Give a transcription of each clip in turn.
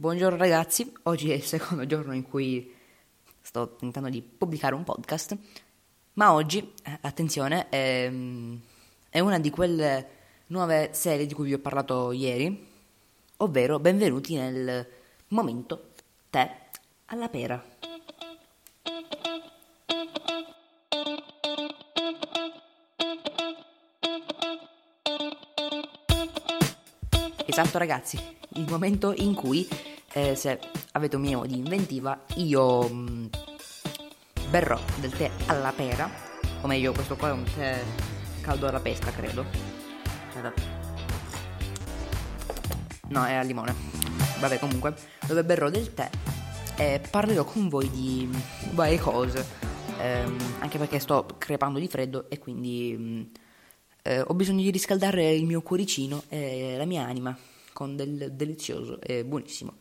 Buongiorno ragazzi, oggi è il secondo giorno in cui sto tentando di pubblicare un podcast, ma oggi, eh, attenzione, è, è, una di quelle nuove serie di cui vi ho parlato ieri, ovvero benvenuti nel momento tè alla pera. Esatto ragazzi, il momento in cui, eh, se avete un minimo di inventiva, io mh, mm, berrò del tè alla pera, o meglio questo qua è un tè caldo alla pesca credo. No, è al limone. Vabbè comunque, dove berrò del tè e parlerò con voi di varie cose, ehm, anche perché sto crepando di freddo e quindi... Mm, eh, ho bisogno di riscaldare il mio cuoricino e la mia anima con del delizioso e buonissimo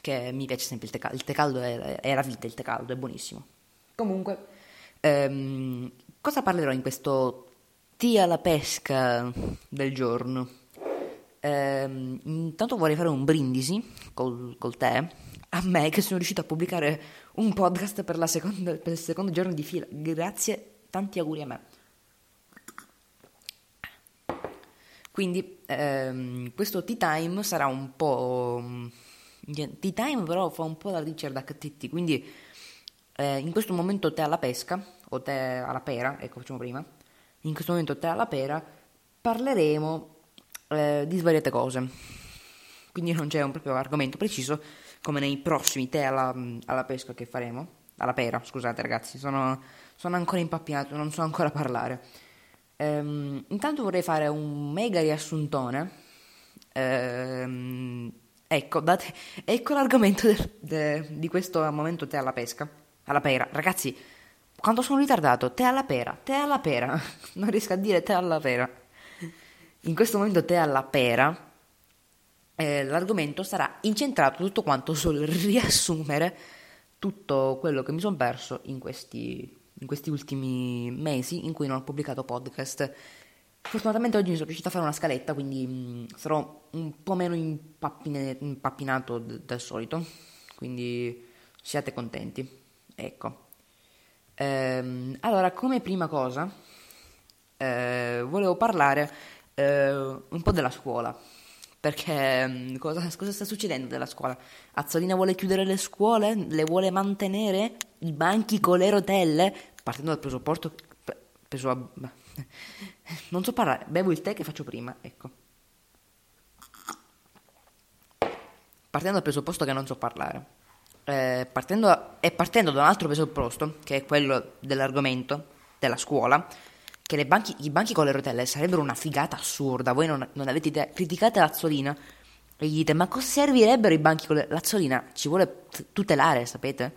che mi piace sempre il tè caldo, il tè caldo è, è la vita, il tè caldo è buonissimo. Comunque, ehm, cosa parlerò in questo tia alla pesca del giorno? Ehm, intanto vorrei fare un brindisi col, col, tè a me che sono riuscito a pubblicare un podcast per, seconda, per il secondo giorno di fila. Grazie, tanti auguri a me. Quindi ehm, questo tea time sarà un po'... Mm, tea time però fa un po' la Richard H.T.T. Quindi eh, in questo momento tè alla pesca, o tè alla pera, ecco facciamo prima. In questo momento tè alla pera parleremo eh, di svariate cose. Quindi non c'è un proprio argomento preciso come nei prossimi tè alla, alla pesca che faremo. Alla pera, scusate ragazzi, sono, sono ancora impappinato, non so ancora parlare. Ehm, intanto vorrei fare un mega riassuntone. Ehm, ecco, date, ecco l'argomento de, de, di questo momento tè alla pesca. Alla pera. Ragazzi, quanto sono ritardato? Tè alla pera, tè alla pera. non riesco a dire tè alla pera. In questo momento tè alla pera. Eh, l'argomento sarà incentrato tutto quanto sul riassumere tutto quello che mi sono perso in questi in questi ultimi mesi in cui non ho pubblicato podcast. Fortunatamente oggi sono riuscita a fare una scaletta, quindi mm, sarò un po' meno impappinato del solito, quindi siate contenti. Ecco. Ehm, allora, come prima cosa, eh, volevo parlare eh, un po' della scuola. Perché mm, cosa, cosa, sta succedendo della scuola? Azzolina vuole chiudere le scuole? Le vuole mantenere? I banchi con le rotelle? partendo dal presupposto... Presu, non so parlare, bevo il tè che faccio prima, ecco. Partendo dal presupposto che non so parlare, eh, partendo, e partendo da un altro presupposto, che è quello dell'argomento della scuola, che banchi, i banchi con le rotelle sarebbero una figata assurda, voi non, non avete idea, criticate Lazzolina e gli dite ma cosa servirebbero i banchi con le... Lazzolina ci vuole tutelare, sapete?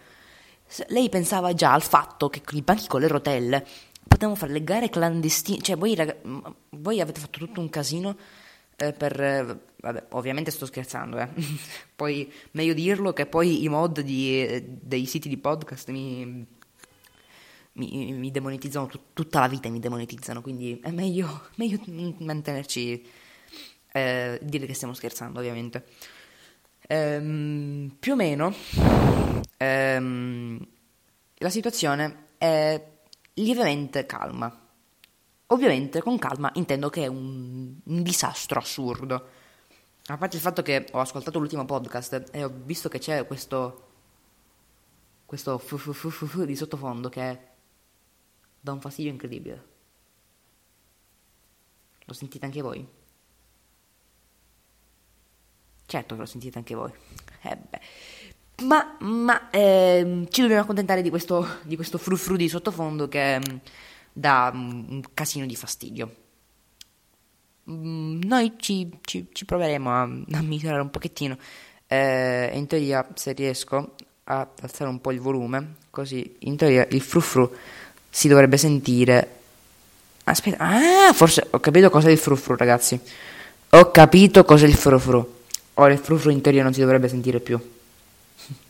Lei pensava già al fatto che i banchi con le rotelle potevamo fare le gare clandestine, cioè voi, rag... voi avete fatto tutto un casino eh, per... Eh, vabbè, ovviamente sto scherzando, eh. poi meglio dirlo che poi i mod di, dei siti di podcast mi, mi, mi demonetizzano tut, tutta la vita, mi demonetizzano, quindi è meglio, meglio mantenerci, eh, dire che stiamo scherzando ovviamente. Ehm, più o meno ehm, la situazione è lievemente calma. Ovviamente con calma intendo che è un, un disastro assurdo. A parte il fatto che ho ascoltato l'ultimo podcast e ho visto che c'è questo questo fu di sottofondo che dà un fastidio incredibile. Lo sentite anche voi? Certo che lo sentite anche voi. Eh ma, ma eh, ci dobbiamo accontentare di questo, di questo frufru di sottofondo che mm, dà mm, un casino di fastidio. Mm, noi ci, ci, ci, proveremo a, a migliorare un pochettino. Eh, in teoria, se riesco a alzare un po' il volume, così in teoria il frufru si dovrebbe sentire. Aspetta, ah, forse ho capito cos'è il frufru, ragazzi. Ho capito cos'è il frufru. Ora il frufru in teoria non si dovrebbe sentire più.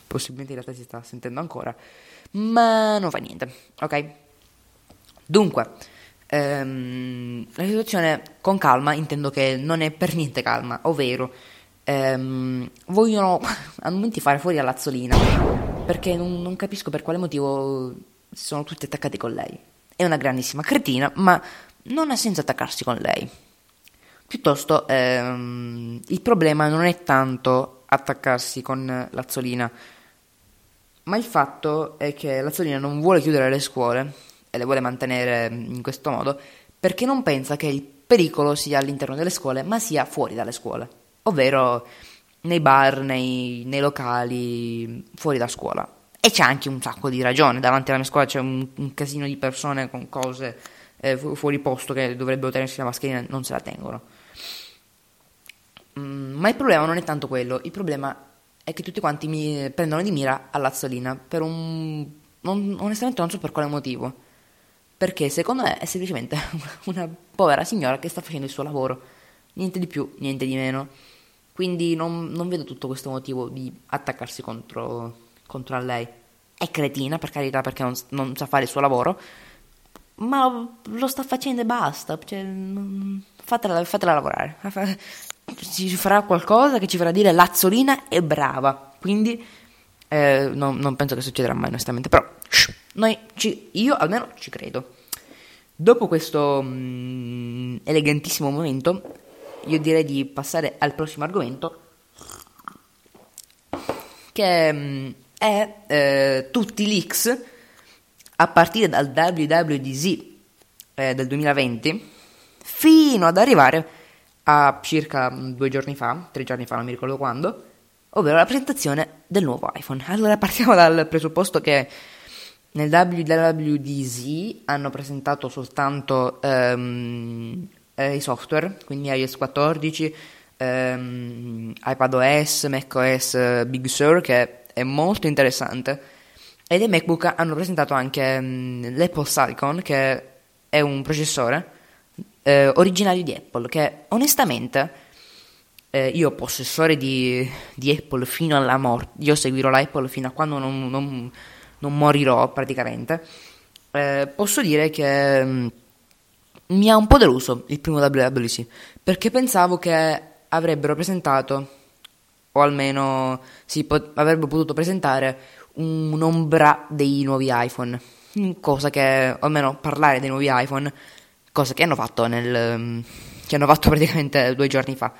Possibilmente in realtà si sta sentendo ancora, ma non fa niente, ok? Dunque, ehm, la situazione con calma intendo che non è per niente calma, ovvero ehm, vogliono a momenti fare fuori la Lazzolina perché non, non capisco per quale motivo sono tutti attaccati con lei. È una grandissima cretina, ma non ha senso attaccarsi con lei. Piuttosto ehm, il problema non è tanto attaccarsi con Lazzolina, ma il fatto è che Lazzolina non vuole chiudere le scuole e le vuole mantenere in questo modo perché non pensa che il pericolo sia all'interno delle scuole, ma sia fuori dalle scuole, ovvero nei bar, nei, nei locali, fuori da scuola. E c'è anche un sacco di ragione, davanti alla mia scuola c'è un, un casino di persone con cose eh, fuori posto che dovrebbero tenersi la mascherina e non se la tengono. Mm, ma il problema non è tanto quello, il problema è che tutti quanti mi prendono di mira a Lazzolina per un... Non, onestamente non so per quale motivo. Perché secondo me è semplicemente una povera signora che sta facendo il suo lavoro. Niente di più, niente di meno. Quindi non, non vedo tutto questo motivo di attaccarsi contro, contro a lei. È cretina, per carità, perché non, non, sa fare il suo lavoro. Ma lo sta facendo e basta. Cioè, fatela, fatela lavorare ci farà qualcosa che ci farà dire Lazzolina è brava. Quindi eh, no, non penso che succederà mai, onestamente. Però ci, io almeno ci credo. Dopo questo mh, mm, elegantissimo momento, io direi di passare al prossimo argomento, che mh, mm, è eh, tutti i leaks a partire dal WWDC eh, del 2020 fino ad arrivare a circa due giorni fa, tre giorni fa, non mi ricordo quando, ovvero la presentazione del nuovo iPhone. Allora partiamo dal presupposto che nel WWDC hanno presentato soltanto um, eh, i software, quindi iOS 14, um, iPadOS, macOS Big Sur, che è molto interessante. E dei MacBook hanno presentato anche um, l'Apple Silicon, che è un processore eh, originario di Apple, che onestamente eh, io possessore di, di, Apple fino alla morte, io seguirò l'Apple fino a quando non, non, non morirò praticamente, eh, posso dire che mh, mm, mi ha un po' deluso il primo WWC, perché pensavo che avrebbero presentato, o almeno sì, pot- avrebbero potuto presentare un'ombra dei nuovi iPhone, cosa che, o almeno parlare dei nuovi iPhone, cosa che hanno fatto, nel, mm, che hanno fatto praticamente due giorni fa.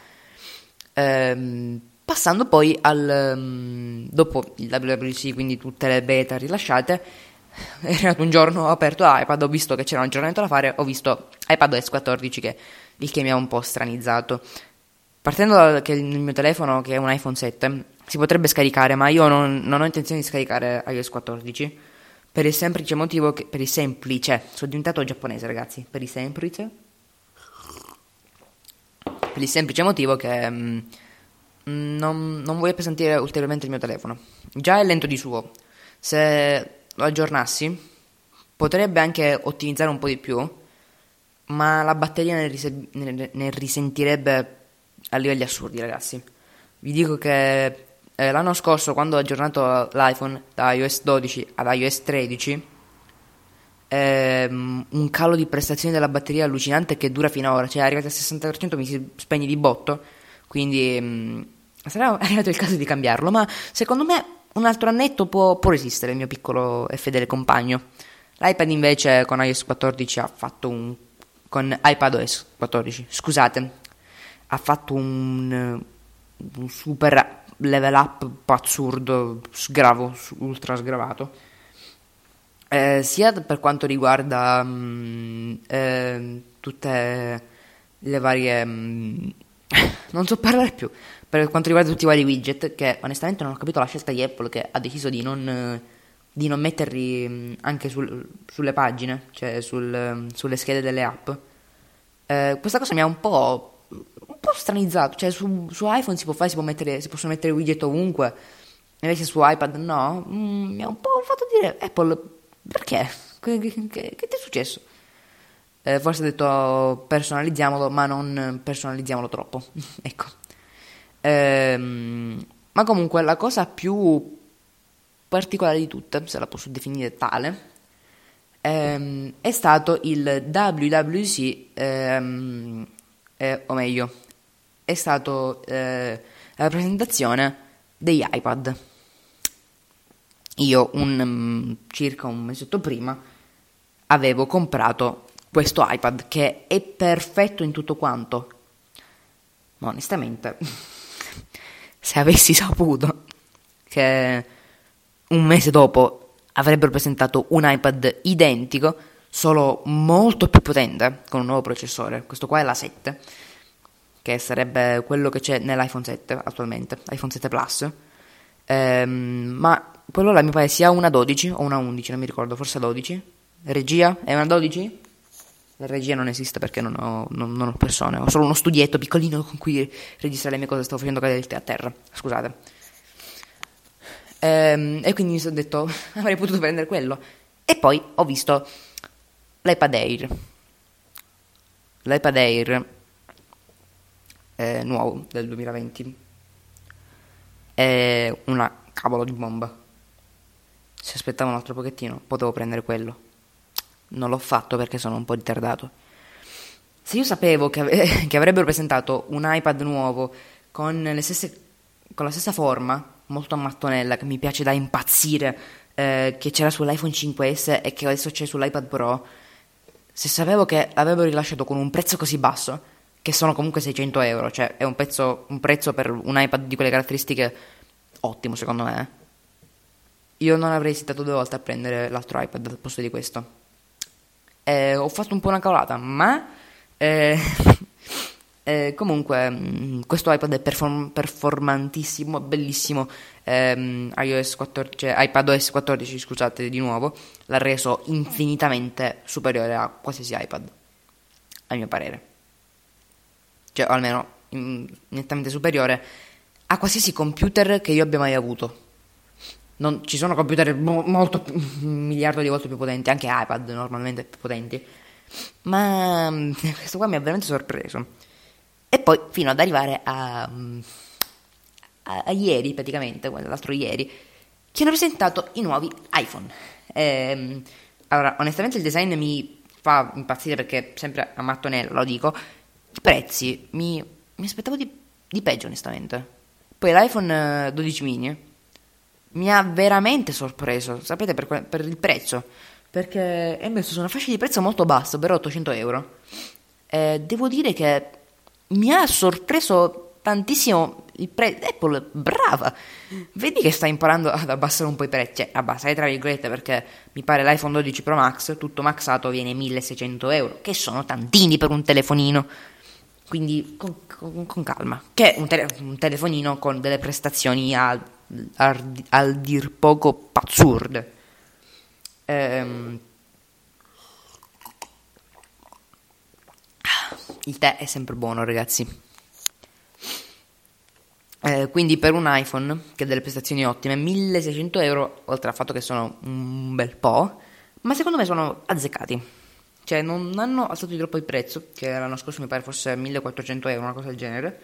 Ehm, passando poi al um, dopo il WWDC, quindi tutte le beta rilasciate, è arrivato un giorno, ho aperto l'iPad, ho visto che c'era un aggiornamento da fare, ho visto iPadOS 14, che, il che mi ha un po' stranizzato. Partendo dal mio telefono, che è un iPhone 7, si potrebbe scaricare, ma io non, non ho intenzione di scaricare iOS 14 per il semplice motivo che... Per il semplice. Sono diventato giapponese, ragazzi. Per il semplice. Per il semplice motivo che... Mh, mm, non, non voglio appesantire ulteriormente il mio telefono. Già è lento di suo. Se lo aggiornassi, potrebbe anche ottimizzare un po' di più, ma la batteria ne, rise- ne, ne risentirebbe a livelli assurdi, ragazzi. Vi dico che eh, l'anno scorso quando ho aggiornato l'iPhone da iOS 12 ad iOS 13 ehm, un calo di prestazioni della batteria allucinante che dura fino ad ora, cioè arrivati al 60% mi si spegne di botto, quindi mh, mm, sarà arrivato il caso di cambiarlo, ma secondo me un altro annetto può, può resistere il mio piccolo e fedele compagno. L'iPad invece con iOS 14 ha fatto un... con iPadOS 14, scusate, ha fatto un, un super level up pazzurdo, sgravo, ultra sgravato. Eh, sia per quanto riguarda mh, mm, eh, tutte le varie... Mh, mm, non so parlare più. Per quanto riguarda tutti i vari widget, che onestamente non ho capito la scelta di Apple che ha deciso di non, di non metterli mm, anche sul, sulle pagine, cioè sul, sulle schede delle app. Eh, questa cosa mi ha un po' stranizzato. Cioè, su, su iPhone si, può fare, si, può mettere, si possono mettere widget ovunque, invece su iPad no. Mm, mi ha un po' fatto dire Apple, perché? Che, che, che, che ti è successo? Eh, forse ha detto personalizziamolo, ma non personalizziamolo troppo. ecco. Ehm, ma comunque la cosa più particolare di tutte, se la posso definire tale, ehm, è stato il WWC ehm, eh, o meglio, è stato eh, la presentazione degli iPad. Io un, um, circa un mesetto prima avevo comprato questo iPad che è perfetto in tutto quanto. Ma onestamente, se avessi saputo che un mese dopo avrebbero presentato un iPad identico, solo molto più potente, con un nuovo processore, questo qua è la 7, che sarebbe quello che c'è nell'iPhone 7 attualmente, iPhone 7 Plus, ehm, ma quello là mi pare sia una 12 o una 11, non mi ricordo, forse 12. Regia? È una 12? La regia non esiste perché non ho, non, non ho, persone, ho solo uno studietto piccolino con cui registrare le mie cose, stavo facendo cadere a terra, scusate. Ehm, e quindi mi sono detto, avrei potuto prendere quello. E poi ho visto l'iPad Air. L'iPad Air è nuovo del 2020. È una cavolo di bomba. Se aspettavo un altro pochettino, potevo prendere quello. Non l'ho fatto perché sono un po' ritardato. Se io sapevo che, ave- che avrebbero presentato un iPad nuovo con, stesse, con la stessa forma, molto a mattonella, che mi piace da impazzire, eh, che c'era sull'iPhone 5S e che adesso c'è sull'iPad Pro, se sapevo che l'avrebbero rilasciato con un prezzo così basso, che sono comunque 600 euro, cioè è un, pezzo, un prezzo per un iPad di quelle caratteristiche ottimo secondo me, io non avrei esitato due volte a prendere l'altro iPad al posto di questo. Eh, ho fatto un po' una cavolata, ma eh, eh, comunque mm, questo iPad è perform- performantissimo, bellissimo. Eh, iOS 14, cioè iPadOS 14, scusate di nuovo, l'ha reso infinitamente superiore a qualsiasi iPad, a mio parere. Cioè, almeno in, nettamente superiore a qualsiasi computer che io abbia mai avuto. Non, ci sono computer mo- molto un miliardo di volte più potenti, anche iPad normalmente più potenti. Ma mm, questo qua mi ha veramente sorpreso. E poi fino ad arrivare a, mm, a, a ieri, praticamente, l'altro ieri, che hanno presentato i nuovi iPhone. Ehm, allora, onestamente il design mi fa impazzire perché sempre a mattonella, lo dico. I prezzi mi, mi aspettavo di, di, peggio, onestamente. Poi l'iPhone 12 eh, mini mi ha veramente sorpreso, sapete, per, per il prezzo, perché è messo su una fascia di prezzo molto bassa, ovvero 800 euro. Eh, devo dire che mi ha sorpreso tantissimo il prezzo. Apple, brava! Vedi che sta imparando ad abbassare un po' i prezzi, cioè abbassare tra virgolette, perché mi pare l'iPhone 12 Pro Max, tutto maxato, viene 1600 euro, che sono tantini per un telefonino. Quindi con, con, con calma, che è un, tele, un telefonino con delle prestazioni a al, al dir poco pazzurde. Ehm, il tè è sempre buono, ragazzi. Eh, quindi per un iPhone che ha delle prestazioni ottime, 1600 euro, oltre al fatto che sono un bel po', ma secondo me sono azzeccati. Cioè non hanno alzato di troppo il prezzo, che l'anno scorso mi pare fosse 1400 euro, una cosa del genere,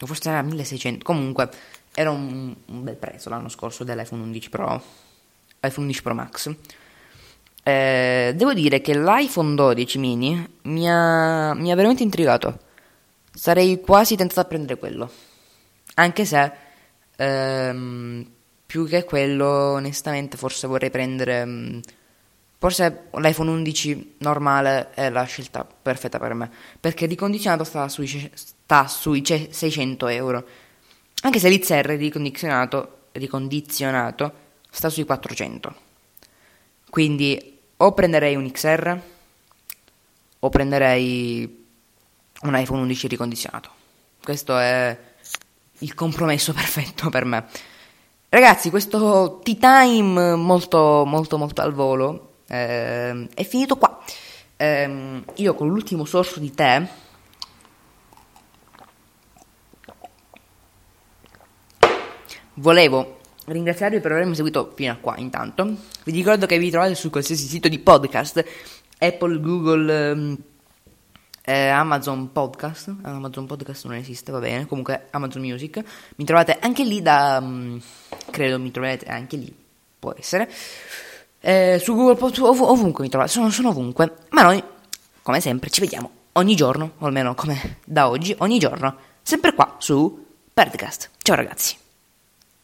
o forse era 1600, comunque era un, un bel prezzo l'anno scorso dell'iPhone 11 Pro, iPhone 11 Pro Max. Eh, devo dire che l'iPhone 12 mini mi ha, mi ha veramente intrigato. Sarei quasi tentato a prendere quello. Anche se ehm, più che quello, onestamente, forse vorrei prendere. Forse l'iPhone 11 normale è la scelta perfetta per me. Perché ricondizionato sta sui, sta sui 600 euro. Anche se l'XR ricondizionato, ricondizionato sta sui 400. Quindi o prenderei un XR o prenderei un iPhone 11 ricondizionato. Questo è il compromesso perfetto per me. Ragazzi, questo tea time molto molto molto al volo eh, è finito qua. Eh, io con l'ultimo sorso di tè Volevo ringraziarvi per avermi seguito fino a qua intanto. Vi ricordo che vi trovate su qualsiasi sito di podcast, Apple, Google, ehm, eh, Amazon Podcast. Amazon Podcast non esiste, va bene. Comunque Amazon Music. Mi trovate anche lì da... Um, credo mi troverete anche lì, può essere. Eh, su Google Podcast, ov- ovunque mi trovate, sono, sono ovunque. Ma noi, come sempre, ci vediamo ogni giorno, o almeno come da oggi, ogni giorno. Sempre qua su Birdcast. Ciao ragazzi.